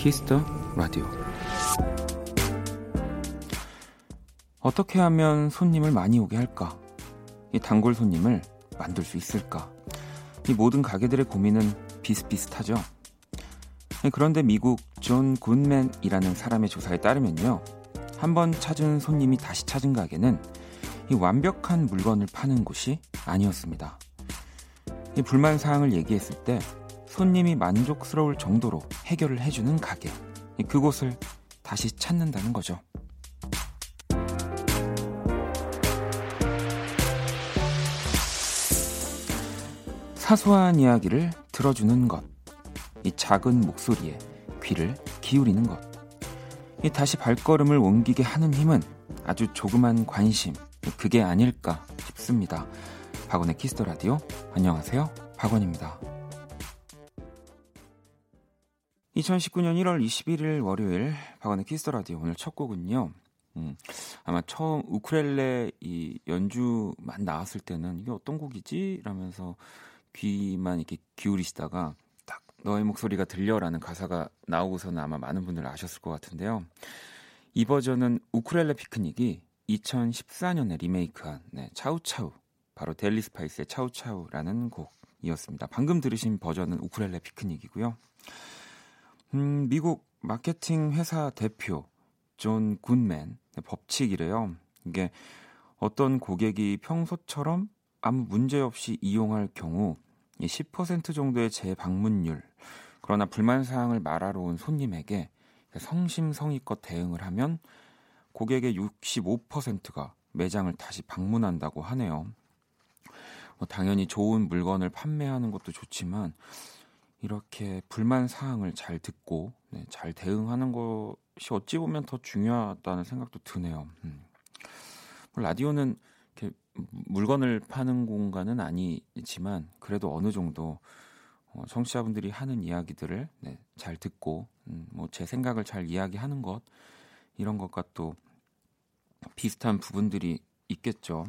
키스 더 라디오 어떻게 하면 손님을 많이 오게 할까? 이 단골 손님을 만들 수 있을까? 이 모든 가게들의 고민은 비슷비슷하죠. 그런데 미국 존 굿맨이라는 사람의 조사에 따르면요. 한 번 찾은 손님이 다시 찾은 가게는 이 완벽한 물건을 파는 곳이 아니었습니다. 이 불만 사항을 얘기했을 때 손님이 만족스러울 정도로 해결을 해주는 가게. 그곳을 다시 찾는다는 거죠. 사소한 이야기를 들어주는 것. 이 작은 목소리에 귀를 기울이는 것. 이 다시 발걸음을 옮기게 하는 힘은 아주 조그만 관심. 그게 아닐까 싶습니다. 박원의 키스 더 라디오. 안녕하세요. 박원입니다. 2019년 1월 21일 월요일 박원의 키스 더 라디오 오늘 첫 곡은요. 음, 아마 처음 우크렐레 이 연주만 나왔을 때는 이게 어떤 곡이지? 라면서 귀만 이렇게 기울이시다가 딱 너의 목소리가 들려라는 가사가 나오고서는 아마 많은 분들 아셨을 것 같은데요. 이 버전은 우크렐레 피크닉이 2014년에 리메이크한 네, 차우차우 바로 델리 스파이스의 차우차우라는 곡이었습니다. 방금 들으신 버전은 우크렐레 피크닉이고요. 음, 미국 마케팅 회사 대표 존 굿맨 법칙이래요. 이게 어떤 고객이 평소처럼 아무 문제 없이 이용할 경우 10% 정도의 재방문율 그러나 불만 사항을 말하러 온 손님에게 성심성의껏 대응을 하면 고객의 65%가 매장을 다시 방문한다고 하네요. 뭐 당연히 좋은 물건을 판매하는 것도 좋지만 이렇게 불만 사항을 잘 듣고 네, 잘 대응하는 것이 어찌 보면 더 중요하다는 생각도 드네요. 음. 뭐 라디오는 이렇게 물건을 파는 공간은 아니지만 그래도 어느 정도 어, 청취자분들이 하는 이야기들을 네, 잘 듣고 음, 뭐제 생각을 잘 이야기하는 것 이런 것과 또 비슷한 부분들이 있겠죠.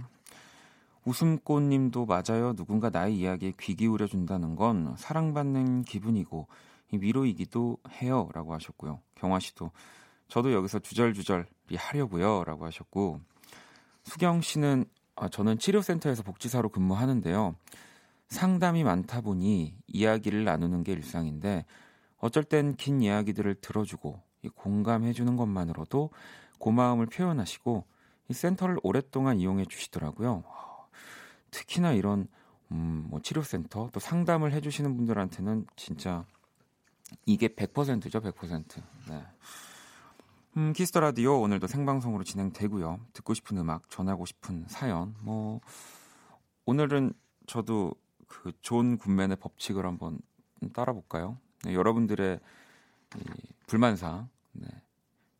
웃음꽃님도 맞아요. 누군가 나의 이야기에 귀 기울여 준다는 건 사랑받는 기분이고 위로이기도 해요라고 하셨고요. 경화 씨도 저도 여기서 주절주절이 하려고요라고 하셨고 수경 씨는 아, 저는 치료센터에서 복지사로 근무하는데요. 상담이 많다 보니 이야기를 나누는 게 일상인데 어쩔 땐 긴 이야기들을 들어주고 공감해 주는 것만으로도 고마움을 표현하시고 이 센터를 오랫동안 이용해 주시더라고요. 특히나 이런 음, 뭐 치료센터 또 상담을 해주시는 분들한테는 진짜 이게 100%죠, 100%. 네. 음, 키스 더 라디오 오늘도 생방송으로 진행되고요. 듣고 싶은 음악, 전하고 싶은 사연. 뭐 오늘은 저도 그존 굿맨의 법칙을 한번 따라 볼까요? 네, 여러분들의 이 불만사 네.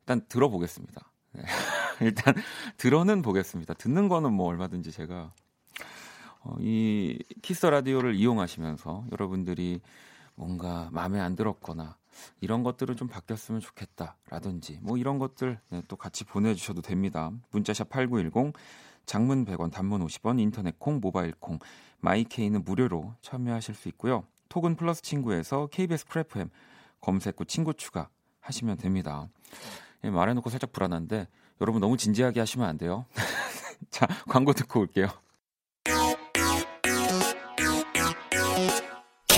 일단 들어보겠습니다. 네. 일단 들어는 보겠습니다. 듣는 거는 뭐 얼마든지 제가 어, 이 키스 라디오를 이용하시면서 여러분들이 뭔가 마음에 안 들었거나 이런 것들은 좀 바뀌었으면 좋겠다라든지 뭐 이런 것들 네, 또 같이 보내주셔도 됩니다. 문자샵 8910 장문 100원 단문 50원 인터넷 콩 모바일 콩 마이케이는 무료로 참여하실 수 있고요. 톡은 플러스 친구에서 KBS Cool FM 검색 후 친구 추가 하시면 됩니다. 예, 말해놓고 살짝 불안한데 여러분 너무 진지하게 하시면 안 돼요. 자 광고 듣고 올게요.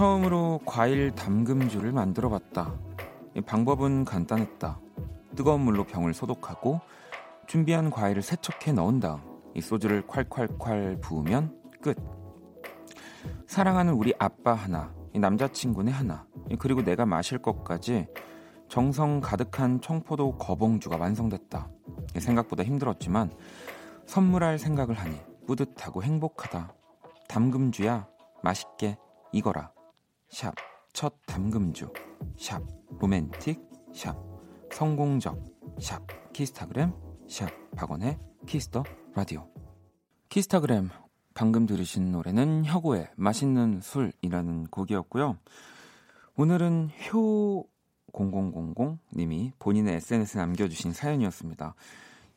처음으로 과일 담금주를 만들어 봤다. 방법은 간단했다. 뜨거운 물로 병을 소독하고 준비한 과일을 세척해 넣은 다음 이 소주를 콸콸콸 부으면 끝. 사랑하는 우리 아빠 하나, 남자친구네 하나, 그리고 내가 마실 것까지 정성 가득한 청포도 거봉주가 완성됐다. 생각보다 힘들었지만 선물할 생각을 하니 뿌듯하고 행복하다. 담금주야 맛있게 익어라. 샵 첫 담금주. 샵 로맨틱. 샵 성공적. 샵 키스타그램. 샵 박원의 키스 더 라디오. 키스타그램 방금 들으신 노래는 혁오의 맛있는 술이라는 곡이었고요. 오늘은 효 0000님이 본인의 SNS에 남겨주신 사연이었습니다.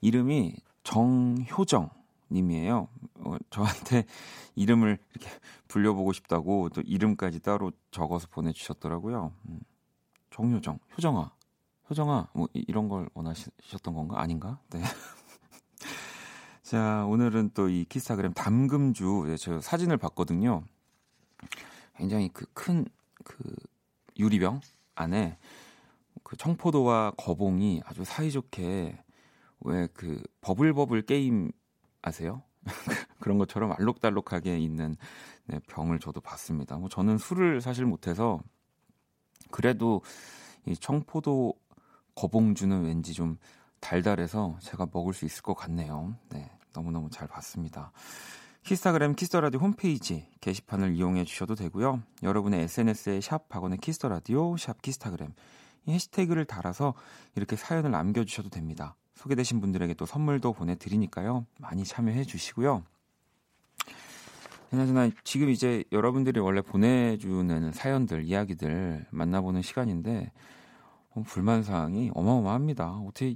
이름이 정효정 님이에요. 어, 저한테 이름을 이렇게 불려보고 싶다고 또 이름까지 따로 적어서 보내주셨더라고요. 음, 정효정, 효정아, 효정아, 뭐 이, 이런 걸 원하셨던 건가? 아닌가? 네. 자, 오늘은 또 이 키스타그램 담금주, 네, 저 사진을 봤거든요. 굉장히 그 큰그 그 유리병 안에 그 청포도와 거봉이 아주 사이좋게 왜 그 버블버블 게임 아세요? 그런 것처럼 알록달록하게 있는 네, 병을 저도 봤습니다. 뭐 저는 술을 사실 못해서 그래도 이 청포도 거봉주는 왠지 좀 달달해서 제가 먹을 수 있을 것 같네요. 네, 너무너무 잘 봤습니다. 키스타그램 키스 더 라디오 홈페이지 게시판을 이용해 주셔도 되고요. 여러분의 SNS에 샵 박원의 키스 더 라디오 샵 키스타그램 이 해시태그를 달아서 이렇게 사연을 남겨주셔도 됩니다. 소개되신 분들에게 또 선물도 보내드리니까요. 많이 참여해 주시고요. 그나저나 지금 이제 여러분들이 원래 보내주는 사연들, 이야기들 만나보는 시간인데 어, 불만 사항이 어마어마합니다. 어떻게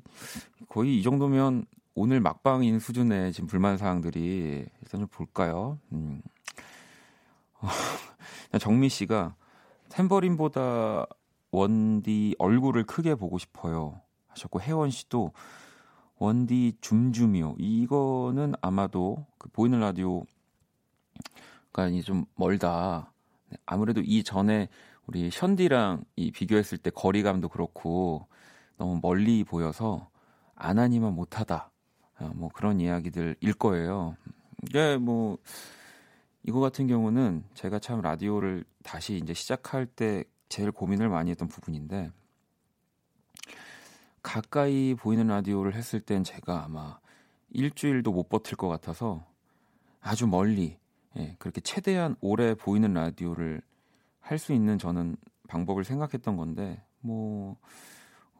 거의 이 정도면 오늘 막방인 수준의 지금 불만 사항들이 일단 좀 볼까요? 음. 정미 씨가 탬버린보다 원디 얼굴을 크게 보고 싶어요 하셨고 혜원 씨도 원디 줌줌이요. 이거는 아마도 그 보이는 라디오가 이제 좀 멀다. 네, 아무래도 이 전에 우리 션디랑 이 비교했을 때 거리감도 그렇고 너무 멀리 보여서 안 하니만 못하다. 어, 뭐 그런 이야기들일 거예요. 이게 뭐 이거 같은 경우는 제가 참 라디오를 다시 이제 시작할 때 제일 고민을 많이 했던 부분인데 가까이 보이는 라디오를 했을 땐 제가 아마 일주일도 못 버틸 것 같아서 아주 멀리 예, 그렇게 최대한 오래 보이는 라디오를 할 수 있는 저는 방법을 생각했던 건데 뭐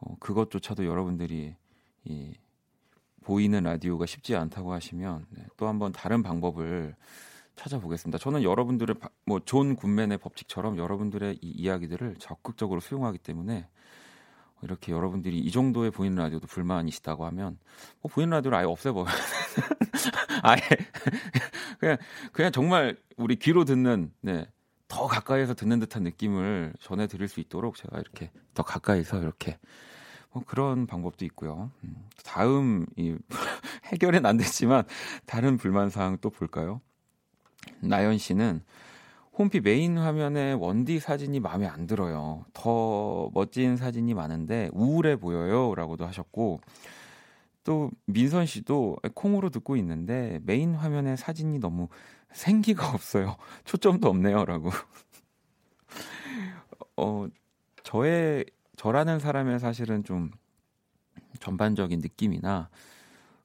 어, 그것조차도 여러분들이 이 보이는 라디오가 쉽지 않다고 하시면 네, 또 한번 다른 방법을 찾아보겠습니다. 저는 여러분들의 뭐 존 굿맨의 법칙처럼 여러분들의 이 이야기들을 적극적으로 수용하기 때문에 이렇게 여러분들이 이 정도의 보이는 라디오도 불만이시다고 하면 뭐 보이는 라디오를 아예 없애버려. 아예 그냥 그냥 정말 우리 귀로 듣는 네. 더 가까이에서 듣는 듯한 느낌을 전해 드릴 수 있도록 제가 이렇게 더 가까이서 이렇게 뭐 그런 방법도 있고요. 음, 다음 이 해결은 안 됐지만 다른 불만 사항 또 볼까요? 나연 씨는 홈피 메인 화면에 원디 사진이 마음에 안 들어요. 더 멋진 사진이 많은데 우울해 보여요. 라고도 하셨고, 또 민선 씨도 콩으로 듣고 있는데 메인 화면에 사진이 너무 생기가 없어요. 초점도 없네요. 라고. 어, 저의, 저라는 사람의 사실은 좀 전반적인 느낌이나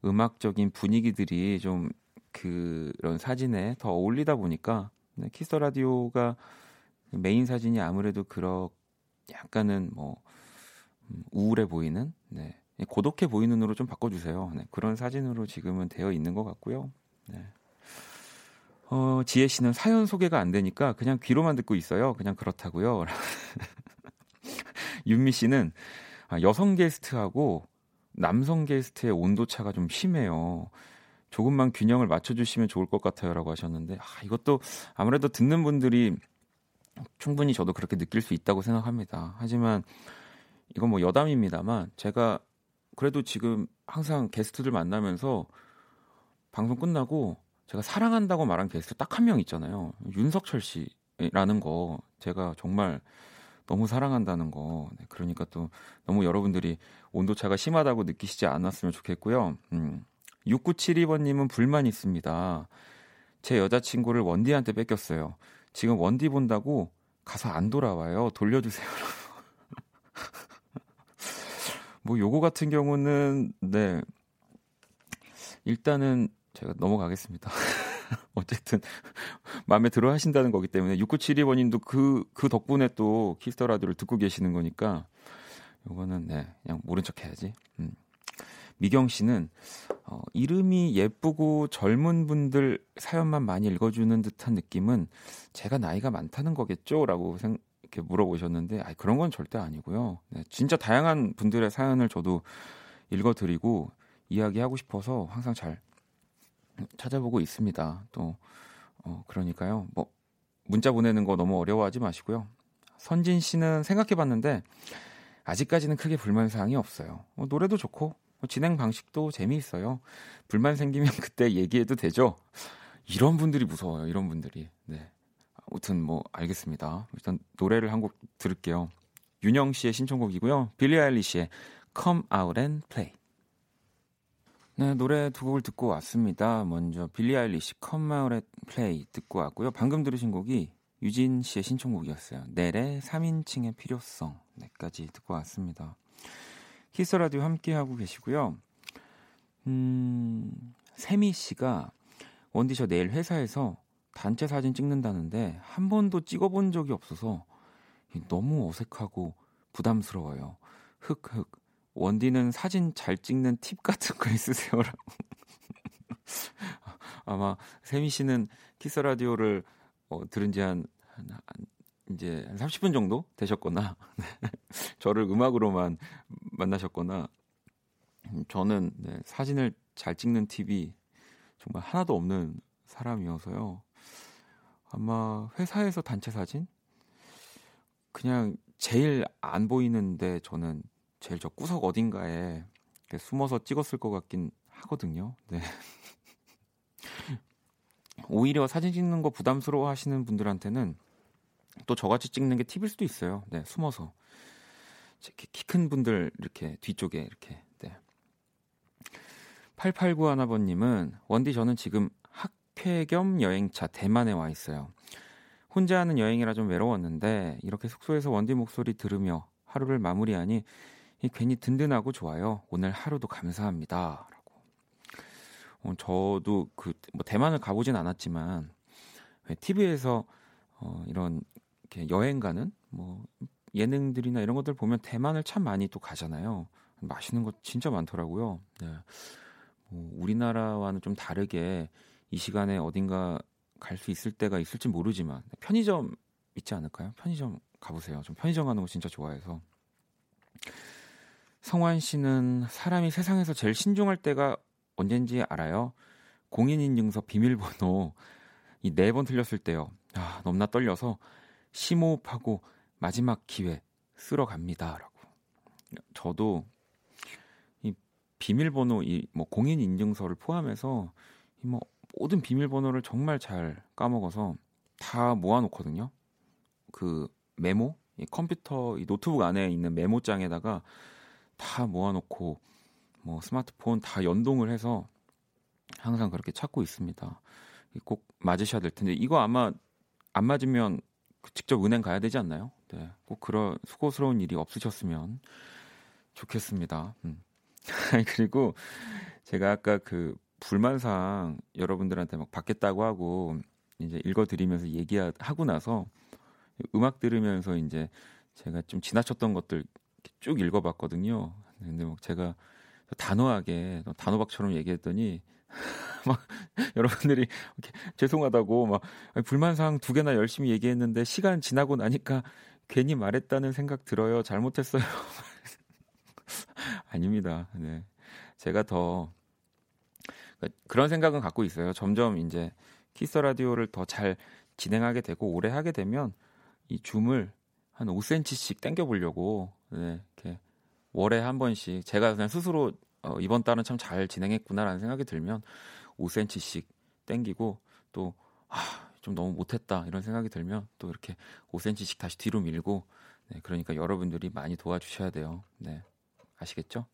음악적인 분위기들이 좀 그런 사진에 더 어울리다 보니까 네, 키스 라디오가 메인 사진이 아무래도 그런 약간은 뭐 음, 우울해 보이는 네. 고독해 보이는 으로 좀 바꿔주세요. 네, 그런 사진으로 지금은 되어 있는 것 같고요. 네. 어, 지혜 씨는 사연 소개가 안 되니까 그냥 귀로만 듣고 있어요. 그냥 그렇다고요. 윤미 씨는 아, 여성 게스트하고 남성 게스트의 온도 차가 좀 심해요. 조금만 균형을 맞춰주시면 좋을 것 같아요라고 하셨는데 아, 이것도 아무래도 듣는 분들이 충분히 저도 그렇게 느낄 수 있다고 생각합니다. 하지만 이건 뭐 여담입니다만 제가 그래도 지금 항상 게스트들 만나면서 방송 끝나고 제가 사랑한다고 말한 게스트 딱 한 명 있잖아요. 윤석철 씨라는 거 제가 정말 너무 사랑한다는 거. 네, 그러니까 또 너무 여러분들이 온도차가 심하다고 느끼시지 않았으면 좋겠고요. 음, 6972번님은 불만 있습니다. 제 여자친구를 원디한테 뺏겼어요. 지금 원디 본다고 가서 안 돌아와요. 돌려주세요. 뭐 요거 같은 경우는 네 일단은 제가 넘어가겠습니다. 어쨌든 마음에 들어 하신다는 거기 때문에 6972번님도 그, 그 덕분에 또 키스 더 라디오를 듣고 계시는 거니까 요거는 네, 그냥 모른 척 해야지. 음. 미경 씨는 어, 이름이 예쁘고 젊은 분들 사연만 많이 읽어주는 듯한 느낌은 제가 나이가 많다는 거겠죠?라고 생, 이렇게 물어보셨는데, 아 그런 건 절대 아니고요. 네, 진짜 다양한 분들의 사연을 저도 읽어드리고 이야기하고 싶어서 항상 잘 찾아보고 있습니다. 또 어, 그러니까요. 뭐 문자 보내는 거 너무 어려워하지 마시고요. 선진 씨는 생각해봤는데 아직까지는 크게 불만 사항이 없어요. 뭐 노래도 좋고 뭐 진행 방식도 재미있어요. 불만 생기면 그때 얘기해도 되죠. 이런 분들이 무서워요. 이런 분들이. 네. 아무튼 뭐 알겠습니다. 일단 노래를 한 곡 들을게요. 윤영 씨의 신청곡이고요. 빌리 아일리시의 Come Out and Play. 네, 노래 두 곡을 듣고 왔습니다. 먼저 빌리 아일리시 Come Out and Play 듣고 왔고요. 방금 들으신 곡이 유진 씨의 신청곡이었어요. 넬의 3인칭의 필요성. 네까지 듣고 왔습니다. 키스 라디오 함께 하고 계시고요. 음, 세미 씨가 원디 저 내일 회사에서 단체 사진 찍는다는데 한 번도 찍어본 적이 없어서 너무 어색하고 부담스러워요. 흑흑. 원디는 사진 잘 찍는 팁 같은 거 있으세요라고. 아마 세미 씨는 키스 라디오를 어, 들은 지한 한, 한, 이제 한 30분 정도 되셨거나 저를 음악으로만 만나셨거나 저는 네, 사진을 잘 찍는 팁이 정말 하나도 없는 사람이어서요. 아마 회사에서 단체 사진 그냥 제일 안 보이는데 저는 제일 저 구석 어딘가에 숨어서 찍었을 것 같긴 하거든요. 네. 오히려 사진 찍는 거 부담스러워 하시는 분들한테는 또 저같이 찍는 게 팁일 수도 있어요. 네, 숨어서. 키 큰 분들 이렇게 뒤쪽에 이렇게. 네. 8891 하나번님은 원디 저는 지금 학회 겸 여행차 대만에 와 있어요. 혼자 하는 여행이라 좀 외로웠는데 이렇게 숙소에서 원디 목소리 들으며 하루를 마무리하니 괜히 든든하고 좋아요. 오늘 하루도 감사합니다. 라고. 어, 저도 그 뭐 대만을 가보진 않았지만 TV에서 어, 이런 이렇게 여행 가는 뭐 예능들이나 이런 것들 보면 대만을 참 많이 또 가잖아요. 맛있는 거 진짜 많더라고요. 네. 뭐 우리나라와는 좀 다르게 이 시간에 어딘가 갈 수 있을 때가 있을지 모르지만 편의점 있지 않을까요? 편의점 가보세요. 좀 편의점 가는 거 진짜 좋아해서. 성환 씨는 사람이 세상에서 제일 신중할 때가 언젠지 알아요? 공인인증서 비밀번호 이 네 번 틀렸을 때요. 아, 너무나 떨려서 심호흡하고 마지막 기회 쓸어 갑니다 라고. 저도 이 비밀번호 이 뭐 공인 인증서를 포함해서 이 뭐 모든 비밀번호를 정말 잘 까먹어서 다 모아놓거든요. 그 메모, 이 컴퓨터, 이 노트북 안에 있는 메모장에다가 다 모아놓고 뭐 스마트폰 다 연동을 해서 항상 그렇게 찾고 있습니다. 꼭 맞으셔야 될 텐데 이거 아마 안 맞으면 그 직접 은행 가야 되지 않나요? 네, 꼭 그런 수고스러운 일이 없으셨으면 좋겠습니다. 음. 그리고 제가 아까 그 불만사항 여러분들한테 막 받겠다고 하고 이제 읽어드리면서 얘기하고 나서 음악 들으면서 이제 제가 좀 지나쳤던 것들 쭉 읽어봤거든요. 근데 막 제가 단호하게 단호박처럼 얘기했더니 막 여러분들이 죄송하다고 막 불만사항 두 개나 열심히 얘기했는데 시간 지나고 나니까 괜히 말했다는 생각 들어요. 잘못했어요. 아닙니다. 네. 제가 더 그런 생각은 갖고 있어요. 점점 이제 키스 라디오를 더 잘 진행하게 되고 오래 하게 되면 이 줌을 한 5cm씩 당겨 보려고 네, 이렇게 월에 한 번씩 제가 그냥 스스로 어, 이번 달은 참 잘 진행했구나라는 생각이 들면 5cm씩 땡기고 또 아, 좀 너무 못했다 이런 생각이 들면 또 이렇게 5cm씩 다시 뒤로 밀고 네, 그러니까 여러분들이 많이 도와주셔야 돼요. 네, 아시겠죠?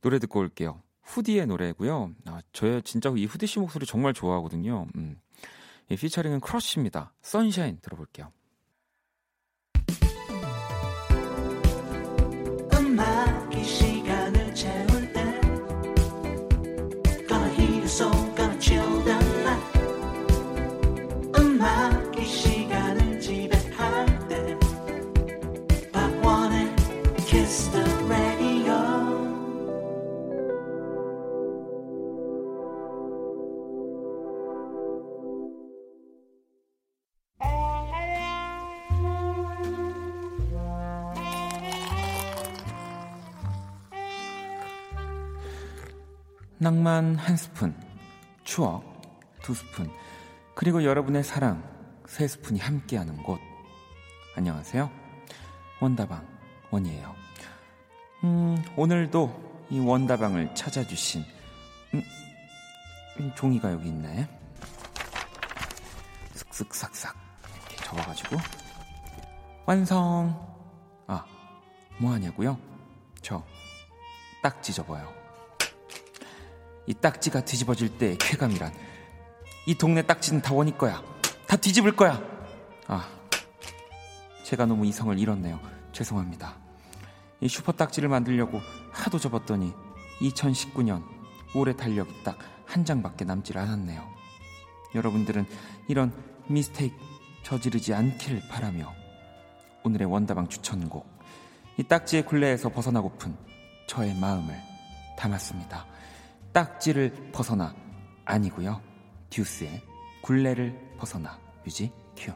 노래 듣고 올게요. 후디의 노래고요. 아, 저 진짜 이 후디 씨 목소리 정말 좋아하거든요. 음. 이 피처링은 크러쉬입니다. 선샤인 들어볼게요. 음악이 시 낭만 한 스푼, 추억 두 스푼, 그리고 여러분의 사랑 세 스푼이 함께하는 곳. 안녕하세요. 원다방 원이에요. 음, 오늘도 이 원다방을 찾아주신 음, 음, 종이가 여기 있네. 쓱쓱싹싹 이렇게 접어가지고 완성. 아, 뭐 하냐고요? 저 딱지 접어요. 이 딱지가 뒤집어질 때의 쾌감이란 이 동네 딱지는 다 원이 거야. 다 뒤집을 거야. 아, 제가 너무 이성을 잃었네요. 죄송합니다. 이 슈퍼 딱지를 만들려고 하도 접었더니 2019년 올해 달력이 딱 한 장밖에 남질 않았네요. 여러분들은 이런 미스테이크 저지르지 않기를 바라며 오늘의 원다방 추천곡 이 딱지의 굴레에서 벗어나고픈 저의 마음을 담았습니다. 딱지를 벗어나 아니고요. 듀스의 굴레를 벗어나 뮤직 큐.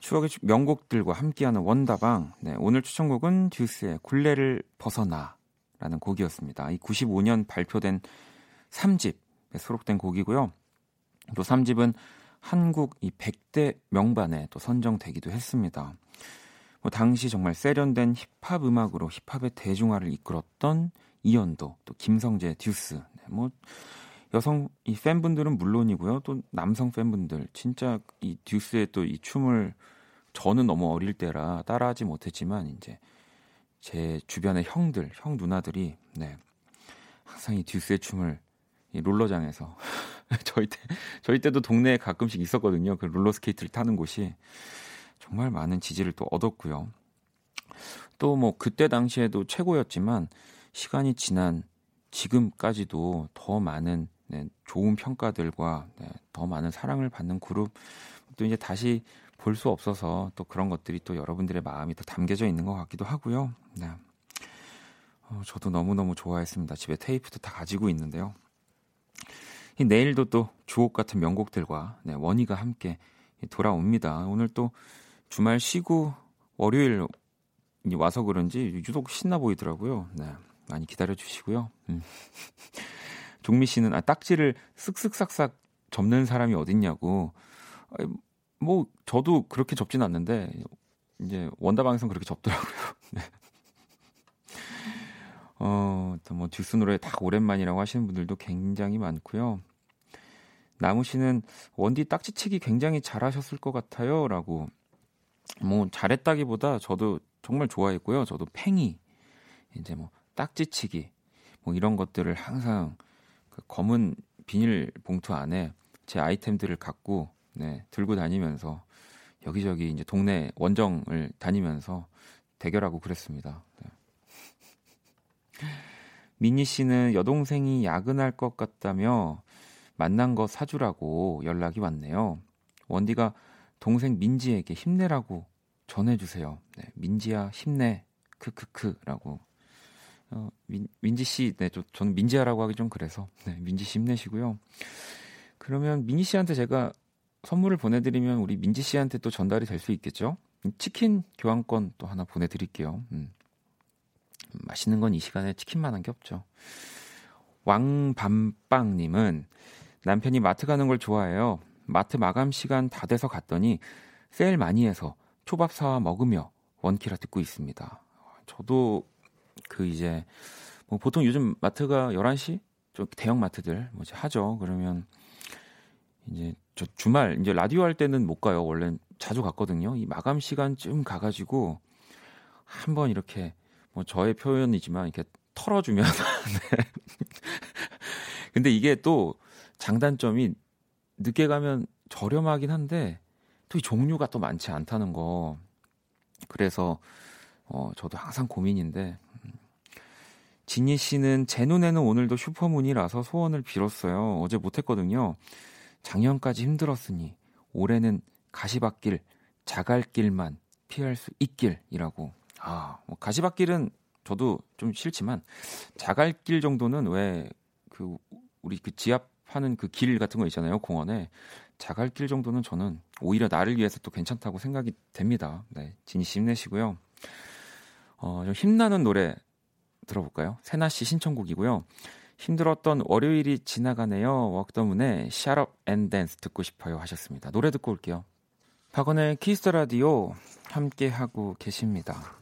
추억의 명곡들과 함께하는 원다방. 네, 오늘 추천곡은 듀스의 굴레를 벗어나라는 곡이었습니다. 이 95년 발표된 3집에 수록된 곡이고요. 또 3집은 한국 이 100대 명반에 또 선정되기도 했습니다. 뭐 당시 정말 세련된 힙합 음악으로 힙합의 대중화를 이끌었던 이연도, 또 김성재, 듀스. 네, 뭐 여성 이 팬분들은 물론이고요. 또 남성 팬분들 진짜 이 듀스의 또 이 춤을 저는 너무 어릴 때라 따라하지 못했지만 이제 제 주변의 형들, 형 누나들이 네. 항상 이 듀스의 춤을 이 롤러장에서 저희 때 저희 때도 동네에 가끔씩 있었거든요. 그 롤러 스케이트를 타는 곳이 정말 많은 지지를 또 얻었고요. 또 뭐 그때 당시에도 최고였지만 시간이 지난 지금까지도 더 많은 네, 좋은 평가들과 네, 더 많은 사랑을 받는 그룹 또 이제 다시 볼 수 없어서 또 그런 것들이 또 여러분들의 마음이 더 담겨져 있는 것 같기도 하고요. 네. 어, 저도 너무너무 좋아했습니다. 집에 테이프도 다 가지고 있는데요. 이 내일도 또 주옥 같은 명곡들과 네, 원희가 함께 돌아옵니다. 오늘 또 주말 쉬고 월요일 와서 그런지 유독 신나 보이더라고요. 네. 많이 기다려 주시고요. 음. 종미 씨는 아 딱지를 쓱쓱싹싹 접는 사람이 어딨냐고. 뭐 저도 그렇게 접진 않는데 이제 원다방에서 그렇게 접더라고요. 네. 어, 또뭐 듀스 노래 다 오랜만이라고 하시는 분들도 굉장히 많고요. 나무 씨는 원디 딱지치기 굉장히 잘하셨을 것 같아요라고 뭐 잘했다기보다 저도 정말 좋아했고요. 저도 팽이 이제 뭐 딱지치기 뭐 이런 것들을 항상 그 검은 비닐 봉투 안에 제 아이템들을 갖고 네, 들고 다니면서 여기저기 이제 동네 원정을 다니면서 대결하고 그랬습니다. 네. 미니 씨는 여동생이 야근할 것 같다며 만난 거 사주라고 연락이 왔네요. 원디가 동생 민지에게 힘내라고 전해주세요. 네, 민지야 힘내 크크크라고 어, 민, 민지 씨, 네, 저, 저는 민지야라고 하기 좀 그래서 네, 민지 씨 힘내시고요. 그러면 민지 씨한테 제가 선물을 보내드리면 우리 민지 씨한테 또 전달이 될 수 있겠죠? 치킨 교환권 또 하나 보내드릴게요. 음. 맛있는 건 이 시간에 치킨만한 게 없죠. 왕밤빵님은 남편이 마트 가는 걸 좋아해요. 마트 마감 시간 다 돼서 갔더니 세일 많이 해서 초밥 사와 먹으며 원키라 듣고 있습니다. 저도 그 이제 뭐 보통 요즘 마트가 11시 좀 대형 마트들 뭐지 하죠. 그러면 이제 저 주말 이제 라디오 할 때는 못 가요. 원래 자주 갔거든요. 이 마감 시간쯤 가 가지고 한번 이렇게 뭐 저의 표현이지만 이렇게 털어주면 네. 근데 이게 또 장단점이 늦게 가면 저렴하긴 한데 또 이 종류가 또 많지 않다는 거. 그래서 어 저도 항상 고민인데 진희 씨는 제 눈에는 오늘도 슈퍼문이라서 소원을 빌었어요. 어제 못했거든요. 작년까지 힘들었으니 올해는 가시밭길, 자갈길만 피할 수 있길이라고. 아, 뭐 가시밭길은 저도 좀 싫지만 자갈길 정도는 왜 그 우리 그 지압하는 그 길 같은 거 있잖아요 공원에 자갈길 정도는 저는 오히려 나를 위해서 또 괜찮다고 생각이 됩니다. 네, 진심 내시고요. 어, 좀 힘나는 노래 들어볼까요? 세나 씨 신청곡이고요. 힘들었던 월요일이 지나가네요. 웍더문의 Shut Up and Dance 듣고 싶어요 하셨습니다. 노래 듣고 올게요. 박원의 키스 라디오 함께 하고 계십니다.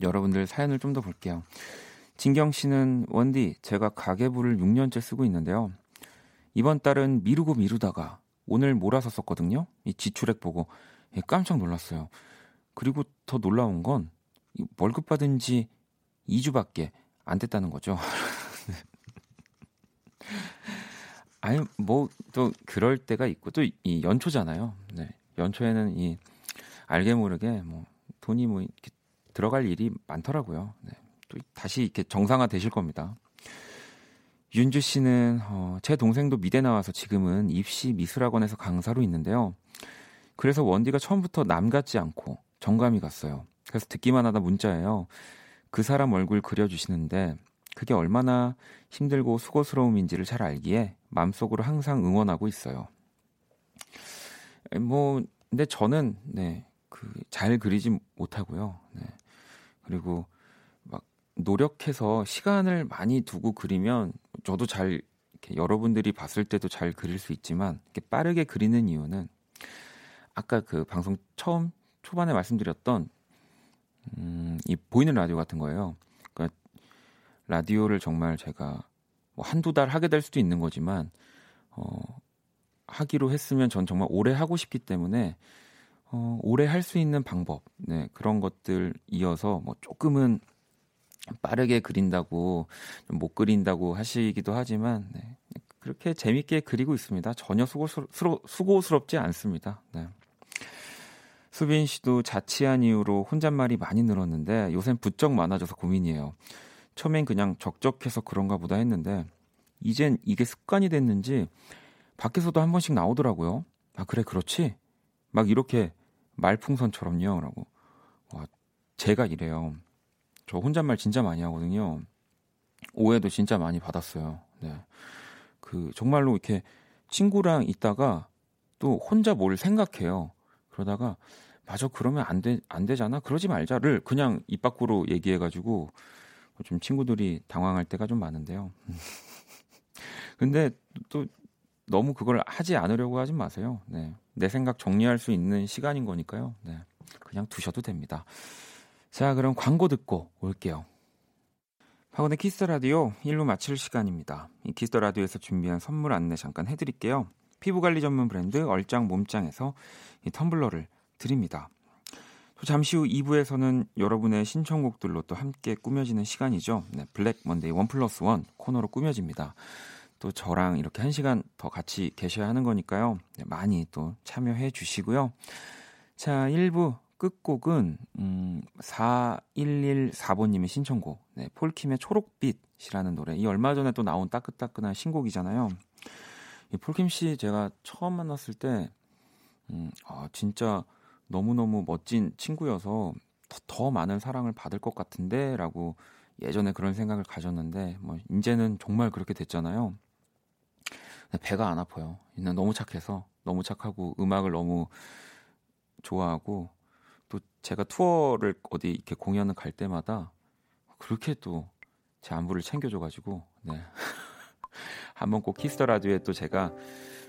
여러분들 사연을 좀 더 볼게요. 진경 씨는 원디 제가 가계부를 6년째 쓰고 있는데요. 이번 달은 미루고 미루다가 오늘 몰아서 썼거든요. 이 지출액 보고 깜짝 놀랐어요. 그리고 더 놀라운 건 월급 받은 지 2주밖에 안 됐다는 거죠. 아니 뭐 또 그럴 때가 있고 또 이 연초잖아요. 네. 연초에는 이 알게 모르게 뭐 돈이 뭐 이렇게 들어갈 일이 많더라고요. 네. 또 다시 이렇게 정상화 되실 겁니다. 윤주 씨는 어, 제 동생도 미대 나와서 지금은 입시 미술학원에서 강사로 있는데요. 그래서 원디가 처음부터 남 같지 않고 정감이 갔어요. 그래서 듣기만 하다 문자예요. 그 사람 얼굴 그려주시는데 그게 얼마나 힘들고 수고스러움인지를 잘 알기에 마음속으로 항상 응원하고 있어요. 뭐 근데 저는 네, 그 잘 그리지 못하고요. 네. 그리고 막 노력해서 시간을 많이 두고 그리면 저도 잘 이렇게 여러분들이 봤을 때도 잘 그릴 수 있지만 이렇게 빠르게 그리는 이유는 아까 그 방송 처음 초반에 말씀드렸던 음, 이 보이는 라디오 같은 거예요. 그러니까 라디오를 정말 제가 뭐 한두 달 하게 될 수도 있는 거지만 어, 하기로 했으면 전 정말 오래 하고 싶기 때문에 어, 오래 할 수 있는 방법, 네, 그런 것들 이어서 뭐 조금은 빠르게 그린다고 못 그린다고 하시기도 하지만 네, 그렇게 재밌게 그리고 있습니다. 전혀 수고스러, 수고스럽지 않습니다. 네. 수빈 씨도 자취한 이후로 혼잣말이 많이 늘었는데 요샌 부쩍 많아져서 고민이에요. 처음엔 그냥 적적해서 그런가 보다 했는데 이젠 이게 습관이 됐는지 밖에서도 한 번씩 나오더라고요. 아 그래 그렇지? 막 이렇게 말풍선처럼요. 라고. 와, 제가 이래요. 저 혼잣말 진짜 많이 하거든요. 오해도 진짜 많이 받았어요. 네. 그, 정말로 이렇게 친구랑 있다가 또 혼자 뭘 생각해요. 그러다가, 맞아, 그러면 안 돼, 안 되잖아? 그러지 말자를 그냥 입 밖으로 얘기해가지고 좀 친구들이 당황할 때가 좀 많은데요. 근데 또 너무 그걸 하지 않으려고 하지 마세요. 네. 내 생각 정리할 수 있는 시간인 거니까요. 네. 그냥 두셔도 됩니다. 자, 그럼 광고 듣고 올게요. 박원의 키스 라디오 1부 마칠 시간입니다. 이 키스 라디오에서 준비한 선물 안내 잠깐 해드릴게요. 피부 관리 전문 브랜드 얼짱 몸짱에서 이 텀블러를 드립니다. 또 잠시 후 2부에서는 여러분의 신청곡들로 또 함께 꾸며지는 시간이죠. 네, Black Monday one plus one 코너로 꾸며집니다. 또 저랑 이렇게 한 시간 더 같이 계셔야 하는 거니까요. 네, 많이 또 참여해 주시고요. 자, 1부 끝곡은 음, 4114번님의 신청곡 네, 폴킴의 초록빛이라는 노래. 이 얼마 전에 또 나온 따끈따끈한 신곡이잖아요. 이 폴킴 씨 제가 처음 만났을 때 음, 아, 진짜 너무너무 멋진 친구여서 더, 더 많은 사랑을 받을 것 같은데 라고 예전에 그런 생각을 가졌는데 뭐 이제는 정말 그렇게 됐잖아요. 배가 안 아파요. 너무 착해서 너무 착하고 음악을 너무 좋아하고 또 제가 투어를 어디 이렇게 공연을 갈 때마다 그렇게 또 제 안부를 챙겨줘가지고 네. 한번 꼭 키스 더 라디오에 또 제가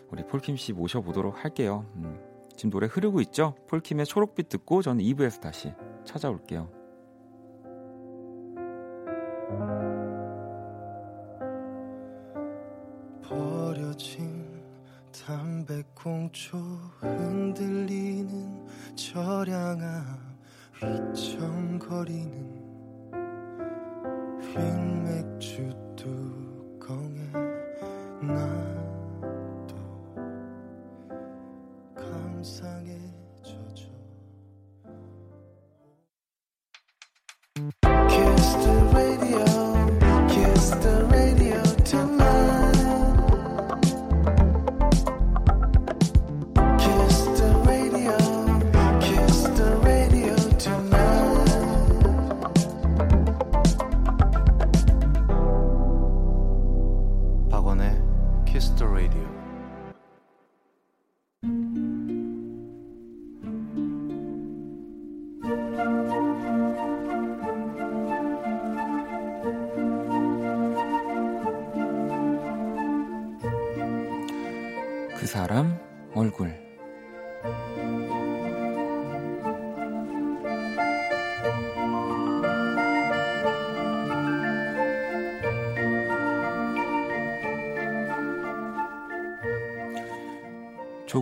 우리 폴킴 씨 모셔보도록 할게요. 음. 지금 노래 흐르고 있죠? 폴킴의 초록빛 듣고 저는 2부에서 다시 찾아올게요. 담배꽁초 흔들리는 저량아 휘청거리는 흰 맥주 뚜껑에 나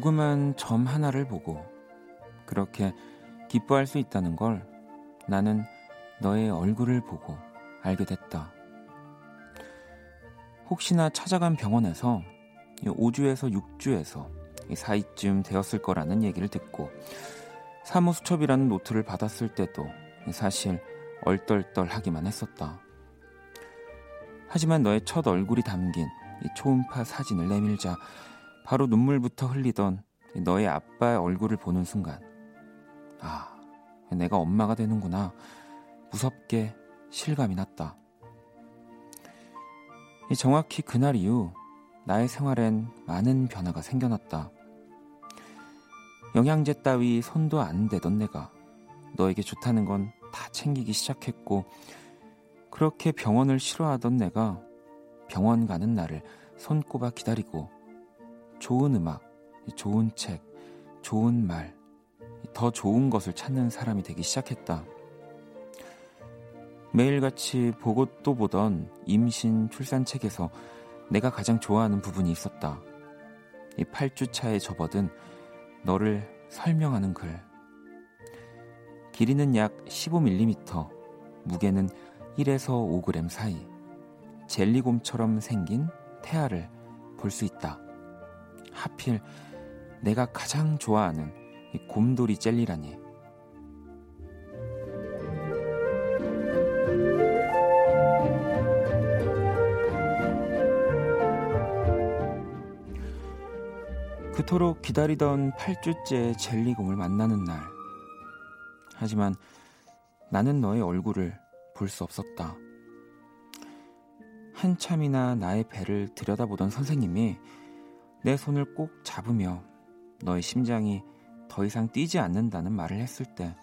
조그만 점 하나를 보고 그렇게 기뻐할 수 있다는 걸 나는 너의 얼굴을 보고 알게 됐다. 혹시나 찾아간 병원에서 5주에서 6주에서 사이쯤 되었을 거라는 얘기를 듣고 사무수첩이라는 노트를 받았을 때도 사실 얼떨떨하기만 했었다. 하지만 너의 첫 얼굴이 담긴 초음파 사진을 내밀자 바로 눈물부터 흘리던 너의 아빠의 얼굴을 보는 순간, 아, 내가 엄마가 되는구나. 무섭게 실감이 났다. 정확히 그날 이후 나의 생활엔 많은 변화가 생겨났다. 영양제 따위 손도 안 대던 내가 너에게 좋다는 건 다 챙기기 시작했고, 그렇게 병원을 싫어하던 내가 병원 가는 날을 손꼽아 기다리고, 좋은 음악, 좋은 책, 좋은 말, 더 좋은 것을 찾는 사람이 되기 시작했다. 매일같이 보고 또 보던 임신 출산 책에서 내가 가장 좋아하는 부분이 있었다. 이 8주차에 접어든 너를 설명하는 글. 길이는 약 15mm, 무게는 1에서 5g 사이. 젤리곰처럼 생긴 태아를 볼 수 있다. 하필 내가 가장 좋아하는 이 곰돌이 젤리라니. 그토록 기다리던 8주째 젤리곰을 만나는 날. 하지만 나는 너의 얼굴을 볼 수 없었다. 한참이나 나의 배를 들여다보던 선생님이 내 손을 꼭 잡으며 너의 심장이 더 이상 뛰지 않는다는 말을 했을 때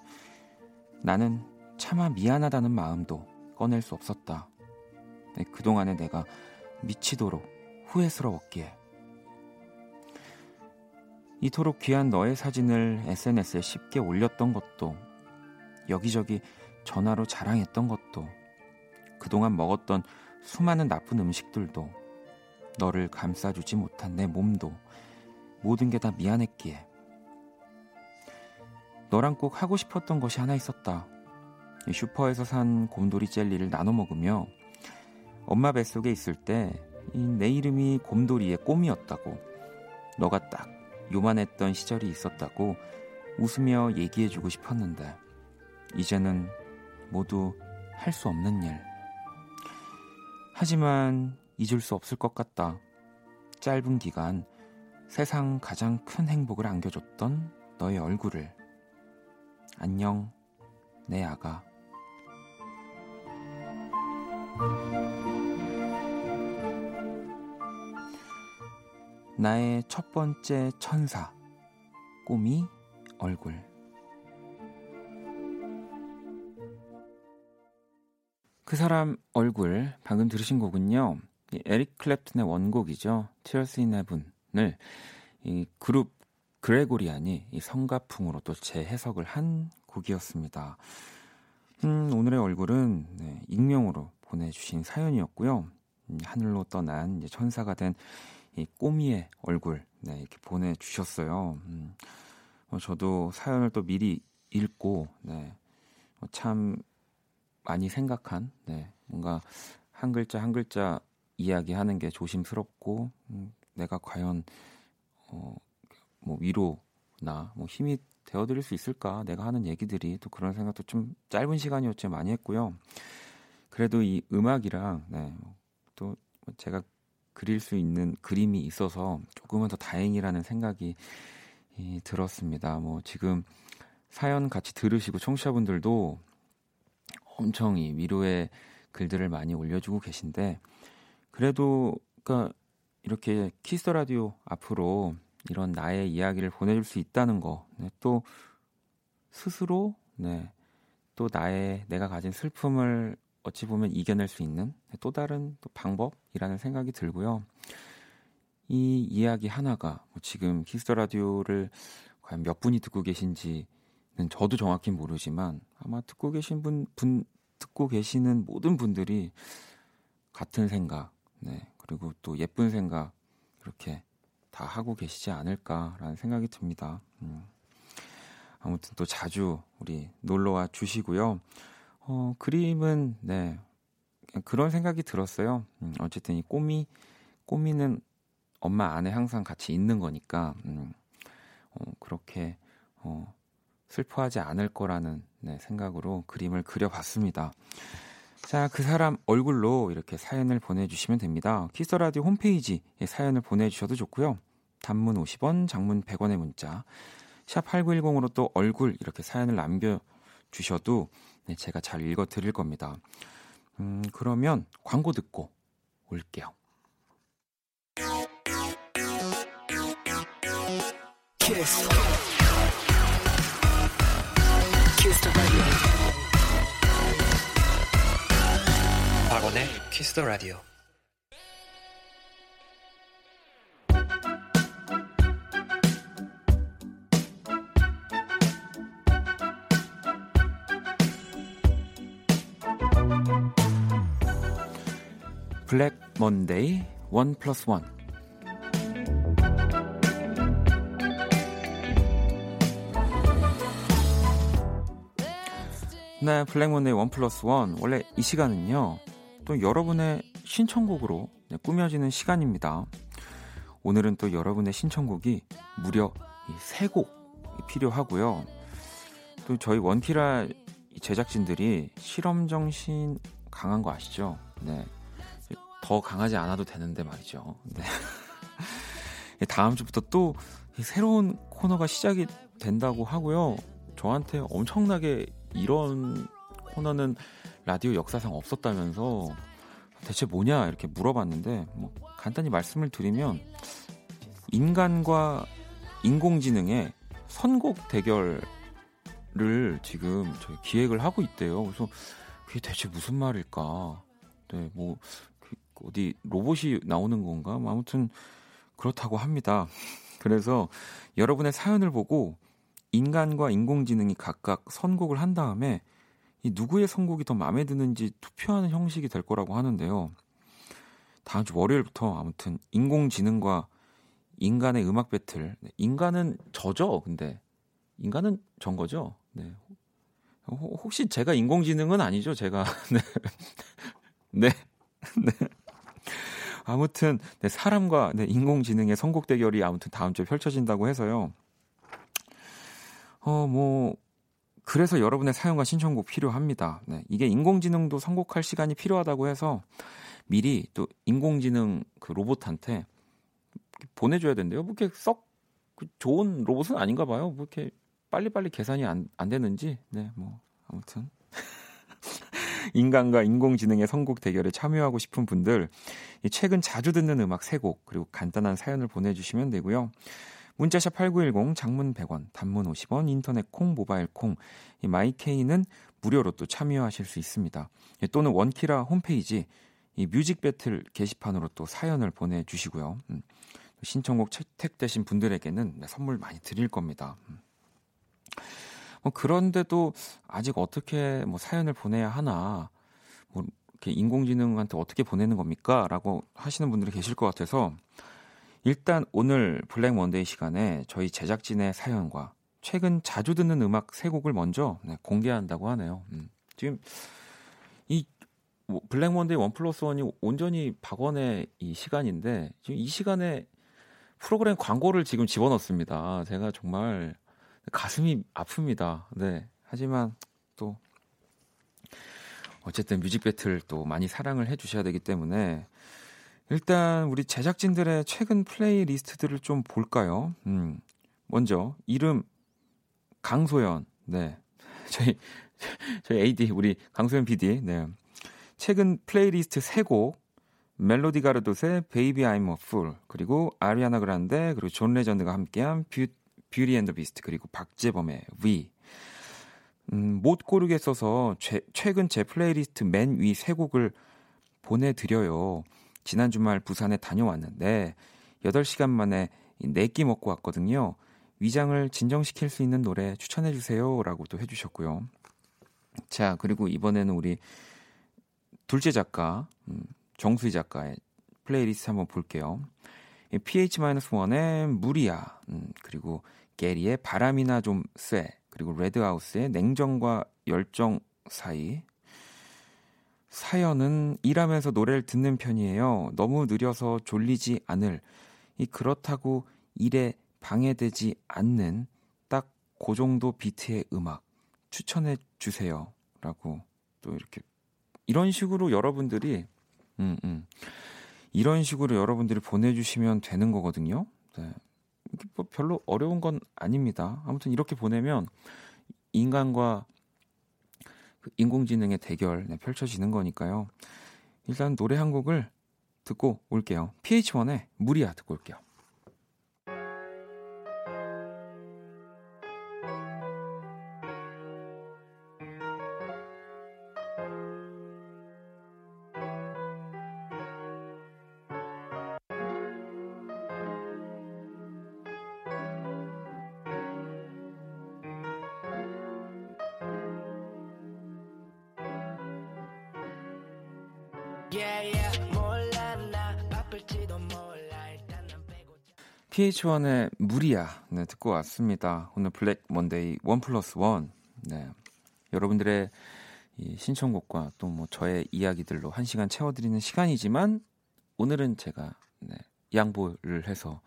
나는 차마 미안하다는 마음도 꺼낼 수 없었다. 그동안에 내가 미치도록 후회스러웠기에. 이토록 귀한 너의 사진을 SNS에 쉽게 올렸던 것도 여기저기 전화로 자랑했던 것도 그동안 먹었던 수많은 나쁜 음식들도 너를 감싸주지 못한 내 몸도 모든 게 다 미안했기에 너랑 꼭 하고 싶었던 것이 하나 있었다. 슈퍼에서 산 곰돌이 젤리를 나눠 먹으며 엄마 뱃속에 있을 때 내 이름이 곰돌이의 꿈이었다고 너가 딱 요만했던 시절이 있었다고 웃으며 얘기해주고 싶었는데 이제는 모두 할 수 없는 일. 하지만 잊을 수 없을 것 같다. 짧은 기간 세상 가장 큰 행복을 안겨줬던 너의 얼굴을. 안녕, 내 아가. 나의 첫 번째 천사, 꿈이 얼굴. 그 사람 얼굴 방금 들으신 곡은요. 에릭 클랩튼의 원곡이죠. Tears in Heaven을 이 그룹 그레고리안이 이 성가풍으로 또 재해석을 한 곡이었습니다. 음, 오늘의 얼굴은 네, 익명으로 보내주신 사연이었고요. 음, 하늘로 떠난 이제 천사가 된 이 꼬미의 얼굴 네, 이렇게 보내주셨어요. 음, 어, 저도 사연을 또 미리 읽고 네, 어, 참 많이 생각한 네, 뭔가 한 글자 한 글자 이야기하는 게 조심스럽고 음, 내가 과연 어, 뭐 위로나 뭐 힘이 되어드릴 수 있을까 내가 하는 얘기들이 또 그런 생각도 좀 짧은 시간이었지 많이 했고요. 그래도 이 음악이랑 네, 또 제가 그릴 수 있는 그림이 있어서 조금은 더 다행이라는 생각이 이, 들었습니다. 뭐 지금 사연 같이 들으시고 청취자분들도 엄청 이 위로의 글들을 많이 올려주고 계신데 그래도 그러니까 이렇게 키스 라디오 앞으로 이런 나의 이야기를 보내줄 수 있다는 거, 네, 또 스스로 네, 또 나의 내가 가진 슬픔을 어찌 보면 이겨낼 수 있는 또 다른 또 방법이라는 생각이 들고요. 이 이야기 하나가 뭐 지금 키스 라디오를 과연 몇 분이 듣고 계신지는 저도 정확히 모르지만 아마 듣고 계신 분, 분 듣고 계시는 모든 분들이 같은 생각, 네 그리고 또 예쁜 생각 이렇게 다 하고 계시지 않을까라는 생각이 듭니다. 음. 아무튼 또 자주 우리 놀러와 주시고요. 어, 그림은 네 그런 생각이 들었어요. 음, 어쨌든 이 꼬미 꼬미는 엄마 안에 항상 같이 있는 거니까 음, 어, 그렇게 어, 슬퍼하지 않을 거라는 네, 생각으로 그림을 그려봤습니다. 자, 그 사람 얼굴로 이렇게 사연을 보내주시면 됩니다. 키스라디오 홈페이지에 사연을 보내주셔도 좋고요. 단문 50원, 장문 100원의 문자 샵 8910으로 또 얼굴 이렇게 사연을 남겨주셔도 네, 제가 잘 읽어 드릴 겁니다. 음, 그러면 광고 듣고 올게요. 키스. 키스 박원의 키스 더 라디오. 블랙 먼데이 one plus one 네, Black Monday one plus one 원래 이 시간은요 또 여러분의 신청곡으로 네, 꾸며지는 시간입니다. 오늘은 또 여러분의 신청곡이 무려 세곡 필요하고요. 또 저희 원키라 제작진들이 실험 정신 강한 거 아시죠? 네. 더 강하지 않아도 되는데 말이죠. 네. 다음 주부터 또 새로운 코너가 시작이 된다고 하고요. 저한테 엄청나게 이런 코너는 라디오 역사상 없었다면서 대체 뭐냐 이렇게 물어봤는데 뭐 간단히 말씀을 드리면 인간과 인공지능의 선곡 대결을 지금 저희 기획을 하고 있대요. 그래서 그게 대체 무슨 말일까? 네, 뭐 어디 로봇이 나오는 건가? 뭐 아무튼 그렇다고 합니다. 그래서 여러분의 사연을 보고 인간과 인공지능이 각각 선곡을 한 다음에 이 누구의 선곡이 더 마음에 드는지 투표하는 형식이 될 거라고 하는데요. 다음 주 월요일부터 아무튼 인공지능과 인간의 음악 배틀. 네, 인간은 저죠, 근데 인간은 전 거죠. 네. 혹시 제가 인공지능은 아니죠, 제가. 네. 네. 네. 아무튼 네, 사람과 네, 인공지능의 선곡 대결이 아무튼 다음 주에 펼쳐진다고 해서요. 어, 뭐 그래서 여러분의 사연과 신청곡 필요합니다. 네, 이게 인공지능도 선곡할 시간이 필요하다고 해서 미리 또 인공지능 그 로봇한테 보내줘야 된대요. 뭐 이렇게 썩그 좋은 로봇은 아닌가 봐요. 뭐 이렇게 빨리빨리 계산이 안, 안 되는지. 네, 뭐 아무튼 인간과 인공지능의 선곡 대결에 참여하고 싶은 분들 최근 자주 듣는 음악 3곡 그리고 간단한 사연을 보내주시면 되고요. 문자샵 8910 장문 100원 단문 50원 인터넷 콩 모바일 콩 마이케이는 무료로 또 참여하실 수 있습니다. 예, 또는 원키라 홈페이지 이 music battle 게시판으로 또 사연을 보내 주시고요. 음, 신청곡 채택되신 분들에게는 네, 선물 많이 드릴 겁니다. 음. 뭐 그런데도 아직 어떻게 뭐 사연을 보내야 하나 뭐 이렇게 인공지능한테 어떻게 보내는 겁니까?라고 하시는 분들이 계실 것 같아서 일단 오늘 Black Monday 시간에 저희 제작진의 사연과 최근 자주 듣는 음악 세 곡을 먼저 네, 공개한다고 하네요. 음. 지금 이뭐 Black Monday One Plus One이 온전히 박원의 이 시간인데 지금 이 시간에 프로그램 광고를 지금 집어넣습니다. 제가 정말 가슴이 아픕니다. 네. 하지만 또 어쨌든 music battle 또 많이 사랑을 해 주셔야 되기 때문에 일단 우리 제작진들의 최근 playlist들을 좀 볼까요? 음. 먼저 이름 강소연. 네. 저희 저희 AD 우리 강소연 PD. 네. 최근 플레이리스트 3곡 멜로디 Baby I'm a Fool 그리고 아리아나 그란데 그리고 존 레전드가 함께한 Beau, Beauty and the Beast 그리고 박재범의 We 음, 못 고르겠어서 최, 최근 제 플레이리스트 맨 위 세 곡을 보내드려요. 지난 주말 부산에 다녀왔는데 8시간 만에 네끼 먹고 왔거든요. 위장을 진정시킬 수 있는 노래 추천해 주세요. 라고 또 해주셨고요. 자, 그리고 이번에는 우리 둘째 작가, 음, 정수희 작가의 플레이리스트 한번 볼게요. PH-1의 무리야, 음, 그리고 게리의 바람이나 좀 쐐, 그리고 레드하우스의 냉정과 열정 사이. 사연은 일하면서 노래를 듣는 편이에요. 너무 느려서 졸리지 않을, 이 그렇다고 일에 방해되지 않는 딱 그 정도 비트의 음악 추천해 주세요. 라고 또 이렇게 이런 식으로 여러분들이 음, 음. 이런 식으로 여러분들이 보내주시면 되는 거거든요. 네. 뭐 별로 어려운 건 아닙니다. 아무튼 이렇게 보내면 인간과 그 인공지능의 대결 네, 펼쳐지는 거니까요. 일단 노래 한 곡을 듣고 올게요. PH1의 무리야 듣고 올게요. PH1의 무리야 네, 듣고 왔습니다. 오늘 Black Monday One Plus One. 네. 여러분들의 이 신청곡과 또 뭐 저의 이야기들로 한 시간 채워드리는 시간이지만 오늘은 제가 네, 양보를 해서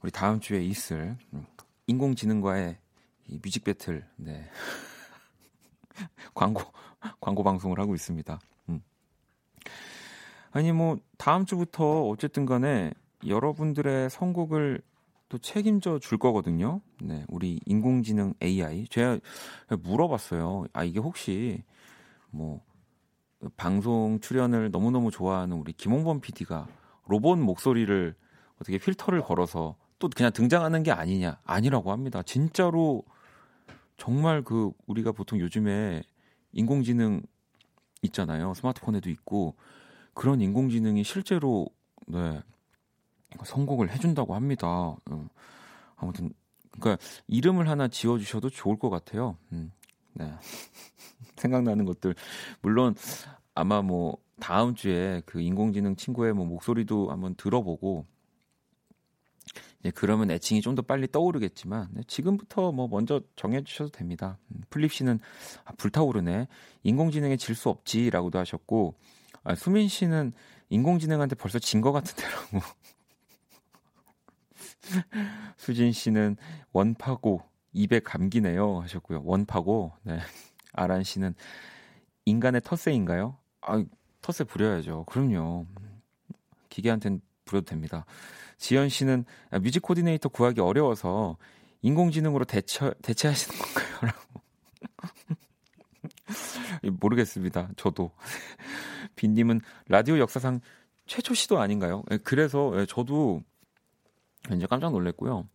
우리 다음 주에 있을 음, 인공지능과의 이 music battle 네. 광고 광고 방송을 하고 있습니다. 음. 아니 뭐 다음 주부터 어쨌든 간에 여러분들의 선곡을 또 책임져 줄 거거든요. 네, 우리 인공지능 AI 제가 물어봤어요. 아 이게 혹시 뭐 방송 출연을 너무너무 좋아하는 우리 김홍범 PD가 로봇 목소리를 어떻게 필터를 걸어서 또 그냥 등장하는 게 아니냐? 아니라고 합니다. 진짜로 정말 그 우리가 보통 요즘에 인공지능 있잖아요. 스마트폰에도 있고 그런 인공지능이 실제로 네, 선곡을 해준다고 합니다. 음, 아무튼 그러니까 이름을 하나 지어주셔도 좋을 것 같아요. 음, 네. 생각나는 것들 물론 아마 뭐 다음 주에 그 인공지능 친구의 뭐 목소리도 한번 들어보고 예, 그러면 애칭이 좀 더 빨리 떠오르겠지만 네, 지금부터 뭐 먼저 정해주셔도 됩니다. 음, 플립 씨는 아, 불타오르네 인공지능에 질 수 없지라고도 하셨고 아, 수민 씨는 인공지능한테 벌써 진 것 같은데라고 수진 씨는 원파고 입에 감기네요 하셨고요. 원파고. 네. 아란 씨는 인간의 텃세인가요? 아, 텃세 부려야죠. 그럼요. 기계한테는 부려도 됩니다. 지연 씨는 아, 뮤직 코디네이터 구하기 어려워서 인공지능으로 대체 대체하시는 건가요? 라고. 모르겠습니다. 저도. 빈님은 라디오 역사상 최초 시도 아닌가요? 예, 그래서 예, 저도 굉장히 깜짝 놀랐고요.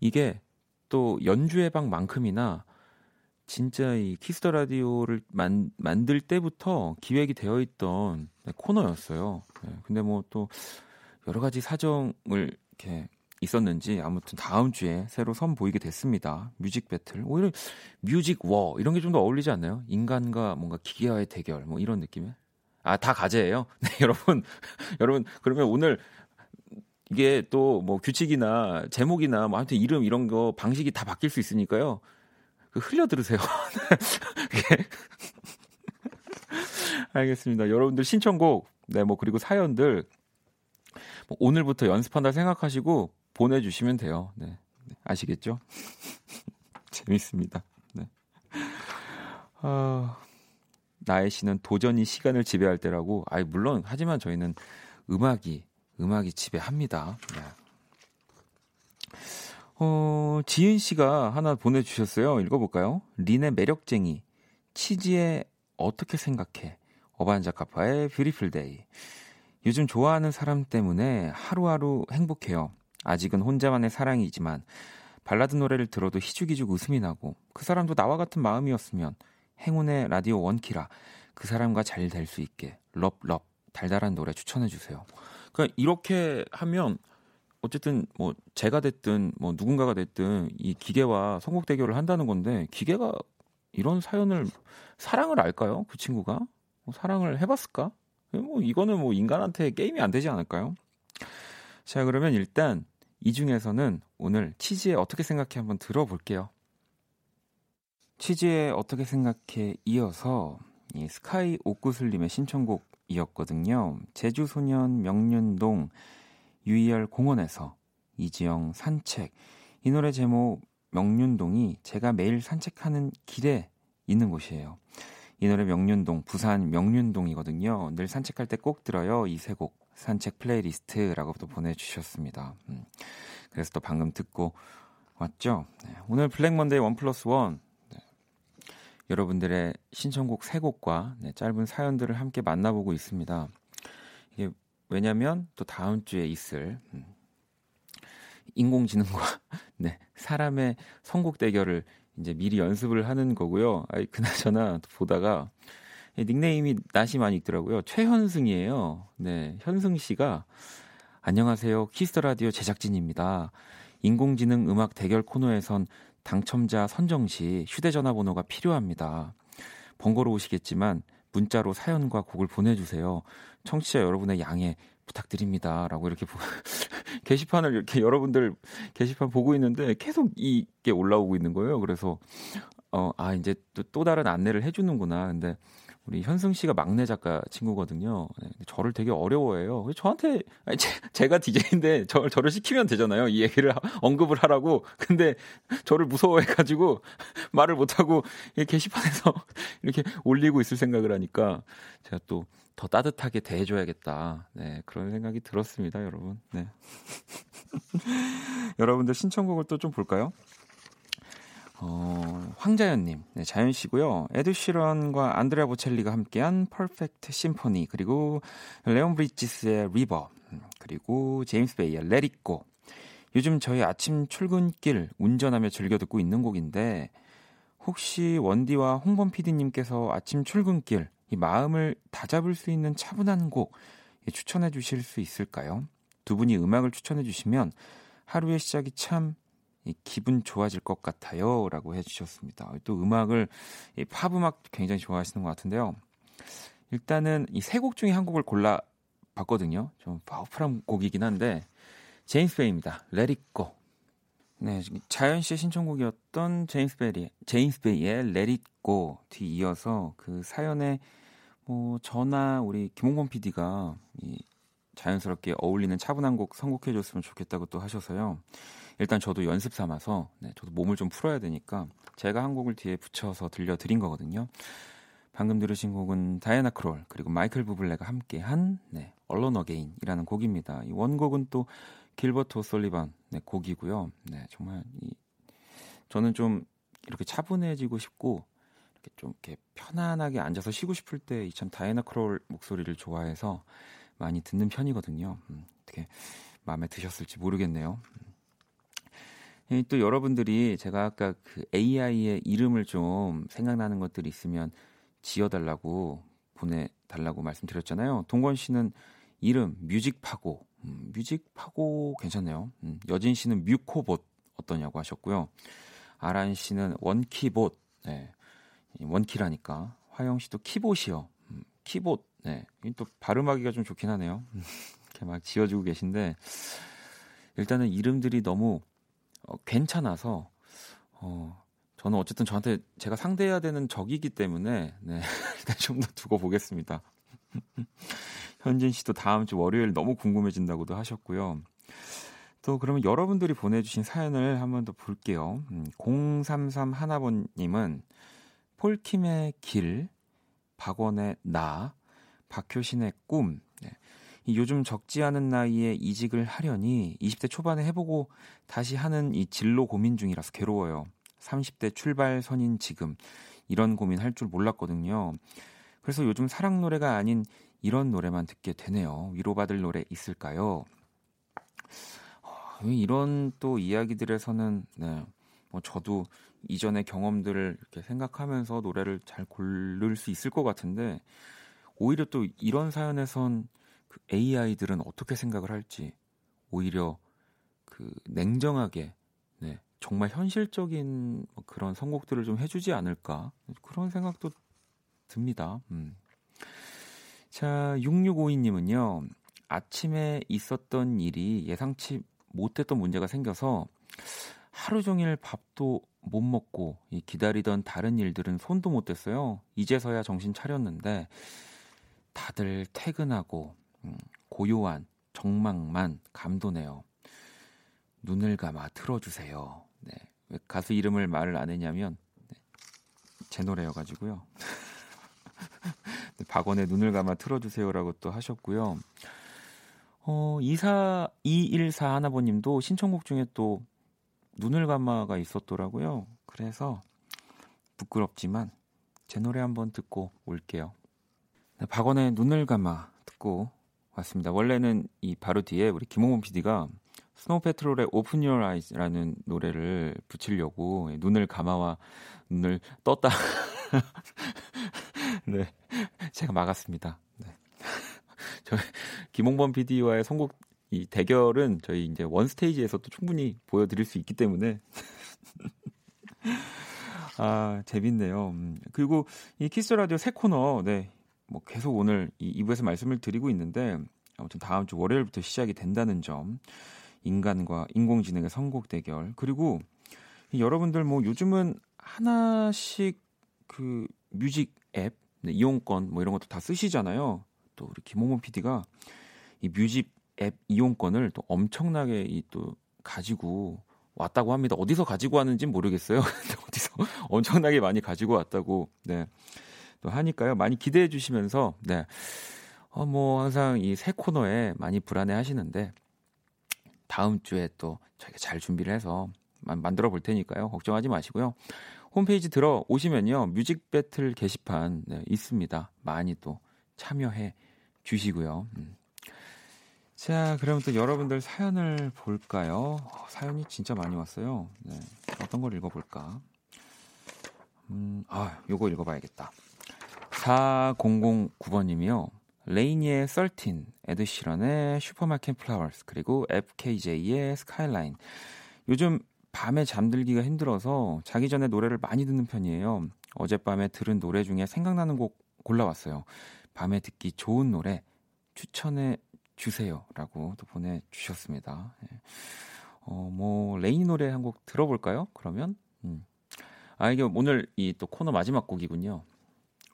이게 또 연주의 방만큼이나 진짜 이 Kiss the Radio를 만, 만들 때부터 기획이 되어 있던 네, 코너였어요. 네, 근데 뭐 또 여러 가지 사정을 이렇게 있었는지 아무튼 다음 주에 새로 선 보이게 됐습니다. music battle. 오히려 music war 이런 게 좀 더 어울리지 않나요? 인간과 뭔가 기계와의 대결 뭐 이런 느낌에. 아, 다 가제예요. 네, 여러분. 여러분 그러면 오늘 이게 또 뭐 규칙이나 제목이나 뭐 아무튼 이름 이런 거 방식이 다 바뀔 수 있으니까요. 그 흘려 들으세요. 알겠습니다. 여러분들 신청곡, 네, 뭐 그리고 사연들 뭐 오늘부터 연습한다 생각하시고 보내주시면 돼요. 네, 네 아시겠죠? 재밌습니다. 네. 어, 나의 씨는 도전이 시간을 지배할 때라고. 아이 물론 하지만 저희는 음악이 음악이 지배합니다. 네. 어, 지은 씨가 하나 보내주셨어요. 읽어볼까요? 린의 매력쟁이, 치즈의 어떻게 생각해? 어반자카파의 Beautiful Day. 요즘 좋아하는 사람 때문에 하루하루 행복해요. 아직은 혼자만의 사랑이지만 발라드 노래를 들어도 희죽희죽 웃음이 나고 그 사람도 나와 같은 마음이었으면 행운의 라디오 원키라 그 사람과 잘 될 수 있게 love love 달달한 노래 추천해 주세요. 그러니까 이렇게 하면 어쨌든 뭐 제가 됐든 뭐 누군가가 됐든 이 기계와 선곡 대결을 한다는 건데 기계가 이런 사연을 사랑을 알까요? 그 친구가 뭐 사랑을 해봤을까? 뭐 이거는 뭐 인간한테 게임이 안 되지 않을까요? 자 그러면 일단 이 중에서는 오늘 치즈에 어떻게 생각해 한번 들어볼게요. 치즈에 어떻게 생각해 이어서 이 스카이 옥구슬님의 신청곡 이었거든요. 제주소년 명륜동 유이열 공원에서 이지영 산책 이 노래 제목 명륜동이 제가 매일 산책하는 길에 있는 곳이에요. 이 노래 명륜동 부산 명륜동이거든요. 늘 산책할 때 꼭 들어요. 이 세 곡 산책 playlist라고 또 보내주셨습니다. 음. 그래서 또 방금 듣고 왔죠. 네. 오늘 Black Monday One Plus One 네. 여러분들의 신청곡 세 곡과 네, 짧은 사연들을 함께 만나보고 있습니다. 이게 왜냐면 또 다음 주에 있을 음, 인공지능과 네, 사람의 선곡 대결을 이제 미리 연습을 하는 거고요. 아이 그나저나 보다가 닉네임이 낯이 많이 익더라고요. 최현승이에요. 네, 현승 씨가 안녕하세요. Kiss the Radio 제작진입니다. 인공지능 음악 대결 코너에선 당첨자 선정 시 휴대전화 번호가 필요합니다. 번거로우시겠지만 문자로 사연과 곡을 보내주세요. 청취자 여러분의 양해 부탁드립니다. 라고 이렇게 게시판을 이렇게 여러분들 게시판 보고 있는데 계속 이게 올라오고 있는 거예요. 그래서 어, 아, 이제 또, 또 다른 안내를 해주는구나. 근데 우리 현승 씨가 막내 작가 친구거든요. 네, 저를 되게 어려워해요. 저한테 아니, 제, 가 DJ인데 저, 저를 시키면 되잖아요. 이 얘기를 언급을 하라고. 근데 저를 무서워해가지고 말을 못하고 게시판에서 이렇게 올리고 있을 생각을 하니까 제가 또 더 따뜻하게 대해줘야겠다. 네, 그런 생각이 들었습니다, 여러분. 네. 여러분들 신청곡을 또 좀 볼까요? 어, 황자연님, 네, 자연 씨고요. 에드 시런과 안드레아 보첼리가 함께한 Perfect Symphony 그리고 레온 브리지스의 River 음, 그리고 제임스 베이의 Let It Go 요즘 저희 아침 출근길 운전하며 즐겨 듣고 있는 곡인데 혹시 원디와 홍범 PD님께서 아침 출근길 이 마음을 다잡을 수 있는 차분한 곡 추천해 주실 수 있을까요? 두 분이 음악을 추천해 주시면 하루의 시작이 참 기분 좋아질 것 같아요. 라고 해주셨습니다. 또 음악을, 팝 음악 굉장히 좋아하시는 것 같은데요. 일단은 이 세 곡 중에 한 곡을 골라 봤거든요. 좀 파워풀한 곡이긴 한데, 제임스 베이입니다. Let It Go. 네, 자연 씨의 신청곡이었던 제임스 베이, 제임스 베이의 Let It Go 뒤 이어서 그 사연에 뭐 저나 우리 김홍범 PD가 이 자연스럽게 어울리는 차분한 곡 선곡해 줬으면 좋겠다고 또 하셔서요. 일단 저도 연습 삼아서 네, 저도 몸을 좀 풀어야 되니까 제가 한 곡을 뒤에 붙여서 들려드린 거거든요. 방금 들으신 곡은 다이애나 크롤 그리고 마이클 부블레가 함께한 네, Alone Again이라는 곡입니다. 이 원곡은 또 길버트 오솔리반 네, 곡이고요. 네, 정말 이, 저는 좀 이렇게 차분해지고 싶고 이렇게 좀 이렇게 편안하게 앉아서 쉬고 싶을 때이참 다이애나 크롤 목소리를 좋아해서 많이 듣는 편이거든요. 음, 어떻게 마음에 드셨을지 모르겠네요. 음. 또 여러분들이 제가 아까 그 AI의 이름을 좀 생각나는 것들이 있으면 지어달라고 보내달라고 말씀드렸잖아요. 동건 씨는 이름 뮤직파고, 음, 뮤직파고 괜찮네요. 음, 여진 씨는 뮤코봇 어떠냐고 하셨고요. 아란 씨는 원키봇, 네, 원키라니까. 화영 씨도 키봇이요. 음, 키봇, 네, 또 발음하기가 좀 좋긴 하네요. 이렇게 막 지어주고 계신데 일단은 이름들이 너무 어, 괜찮아서 어, 저는 어쨌든 저한테 제가 상대해야 되는 적이기 때문에 네, 일단 좀 더 두고 보겠습니다. 현진 씨도 다음 주 월요일 너무 궁금해진다고도 하셨고요. 또 그러면 여러분들이 보내주신 사연을 한번 더 볼게요. 음, 033 하나번님은 폴킴의 길, 박원의 나, 박효신의 꿈, 요즘 적지 않은 나이에 이직을 하려니 20대 초반에 해보고 다시 하는 이 진로 고민 중이라서 괴로워요. 30대 출발선인 지금 이런 고민 할 줄 몰랐거든요. 그래서 요즘 사랑 노래가 아닌 이런 노래만 듣게 되네요. 위로받을 노래 있을까요? 어, 이런 또 이야기들에서는 네, 뭐 저도 이전의 경험들을 이렇게 생각하면서 노래를 잘 고를 수 있을 것 같은데 오히려 또 이런 사연에선 그 AI들은 어떻게 생각을 할지 오히려 그 냉정하게 네, 정말 현실적인 뭐 그런 선곡들을 좀 해주지 않을까 그런 생각도 듭니다. 음. 자, 6652님은요, 아침에 있었던 일이 예상치 못했던 문제가 생겨서 하루 종일 밥도 못 먹고 기다리던 다른 일들은 손도 못 댔어요. 이제서야 정신 차렸는데 다들 퇴근하고 음, 고요한 정막만 감도네요. 눈을 감아 틀어주세요. 네. 왜 가수 이름을 말을 안 했냐면 네. 제 노래여가지고요. 네, 박원의 눈을 감아 틀어주세요라고 또 하셨고요. 어, 24, 214 하나버님도 신청곡 중에 또 눈을 감아가 있었더라고요. 그래서 부끄럽지만 제 노래 한번 듣고 올게요. 네, 박원의 눈을 감아 듣고 왔습니다. 원래는 이 바로 뒤에 우리 김홍범 PD가 스노우 패트롤의 Open Your Eyes라는 노래를 붙이려고 눈을 감아와 눈을 떴다. 네, 제가 막았습니다. 네. 저 김홍범 PD와의 선곡 이 대결은 저희 이제 One Stage에서도 충분히 보여드릴 수 있기 때문에 아 재밌네요. 음, 그리고 이 Kiss Radio 새 코너 네. 뭐 계속 오늘 이 2부에서 말씀을 드리고 있는데 아무튼 다음 주 월요일부터 시작이 된다는 점 인간과 인공지능의 선곡 대결 그리고 여러분들 뭐 요즘은 하나씩 그 뮤직 앱 네, 이용권 뭐 이런 것도 다 쓰시잖아요. 또 우리 김홍범 PD가 이 뮤직 앱 이용권을 또 엄청나게 이 또 가지고 왔다고 합니다. 어디서 가지고 왔는지 모르겠어요. 어디서 엄청나게 많이 가지고 왔다고 네. 또 하니까요. 많이 기대해 주시면서 네. 어, 뭐 항상 이 새 코너에 많이 불안해 하시는데 다음 주에 또 저희가 잘 준비를 해서 만들어 볼 테니까요. 걱정하지 마시고요. 홈페이지 들어 오시면요. 뮤직 배틀 게시판 네, 있습니다. 많이 또 참여해 주시고요. 음. 자, 그럼 또 여러분들 사연을 볼까요? 어, 사연이 진짜 많이 왔어요. 네. 어떤 걸 읽어볼까? 음, 아, 요거 읽어봐야겠다. 4009번님이요. 레이니의 13, 에드시런의 Supermarket Flowers, 그리고 FKJ의 Skyline. 요즘 밤에 잠들기가 힘들어서 자기 전에 노래를 많이 듣는 편이에요. 어젯밤에 들은 노래 중에 생각나는 곡 골라왔어요. 밤에 듣기 좋은 노래 추천해 주세요 라고 또 보내주셨습니다. 예. 어, 뭐 레이니 노래 한 곡 들어볼까요? 그러면 음. 아 이게 오늘 이 또 코너 마지막 곡이군요.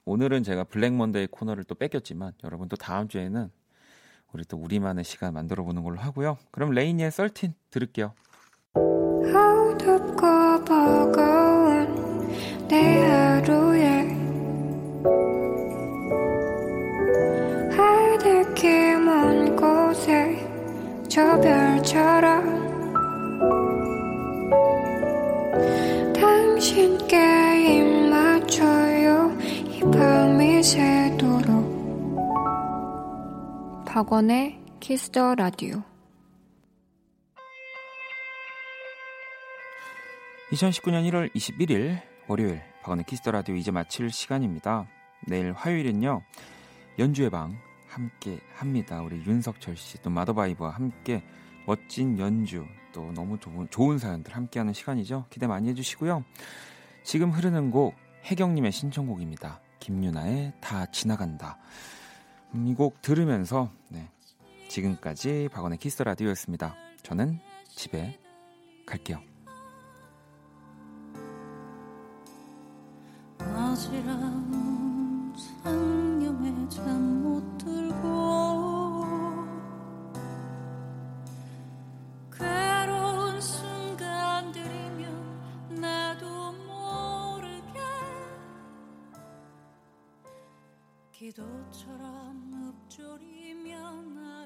오늘은 제가 Black Monday 코너를 또 뺏겼지만 여러분 또 다음 주에는 우리 또 우리만의 시간 만들어 보는 걸로 하고요. 그럼 레이니의 Thirteen 들을게요. 어둡고 버거운 내 하루에 하늘길 먼 곳에 저 별처럼 당신께 박원의 Kiss the Radio 2019년 1월 21일 월요일 박원의 Kiss the Radio 이제 마칠 시간입니다. 내일 화요일은요 연주의 방 함께 합니다. 우리 윤석철 씨 또 마더바이브와 함께 멋진 연주 또 너무 좋은, 좋은 사연들 함께하는 시간이죠. 기대 많이 해주시고요. 지금 흐르는 곡 혜경님의 신청곡입니다. 김유나의 다 지나간다. 음, 이곡 들으면서 네, 지금까지 박원의 키스 라디오였습니다. 저는 집에 갈게요. 어지러운 기도처럼 다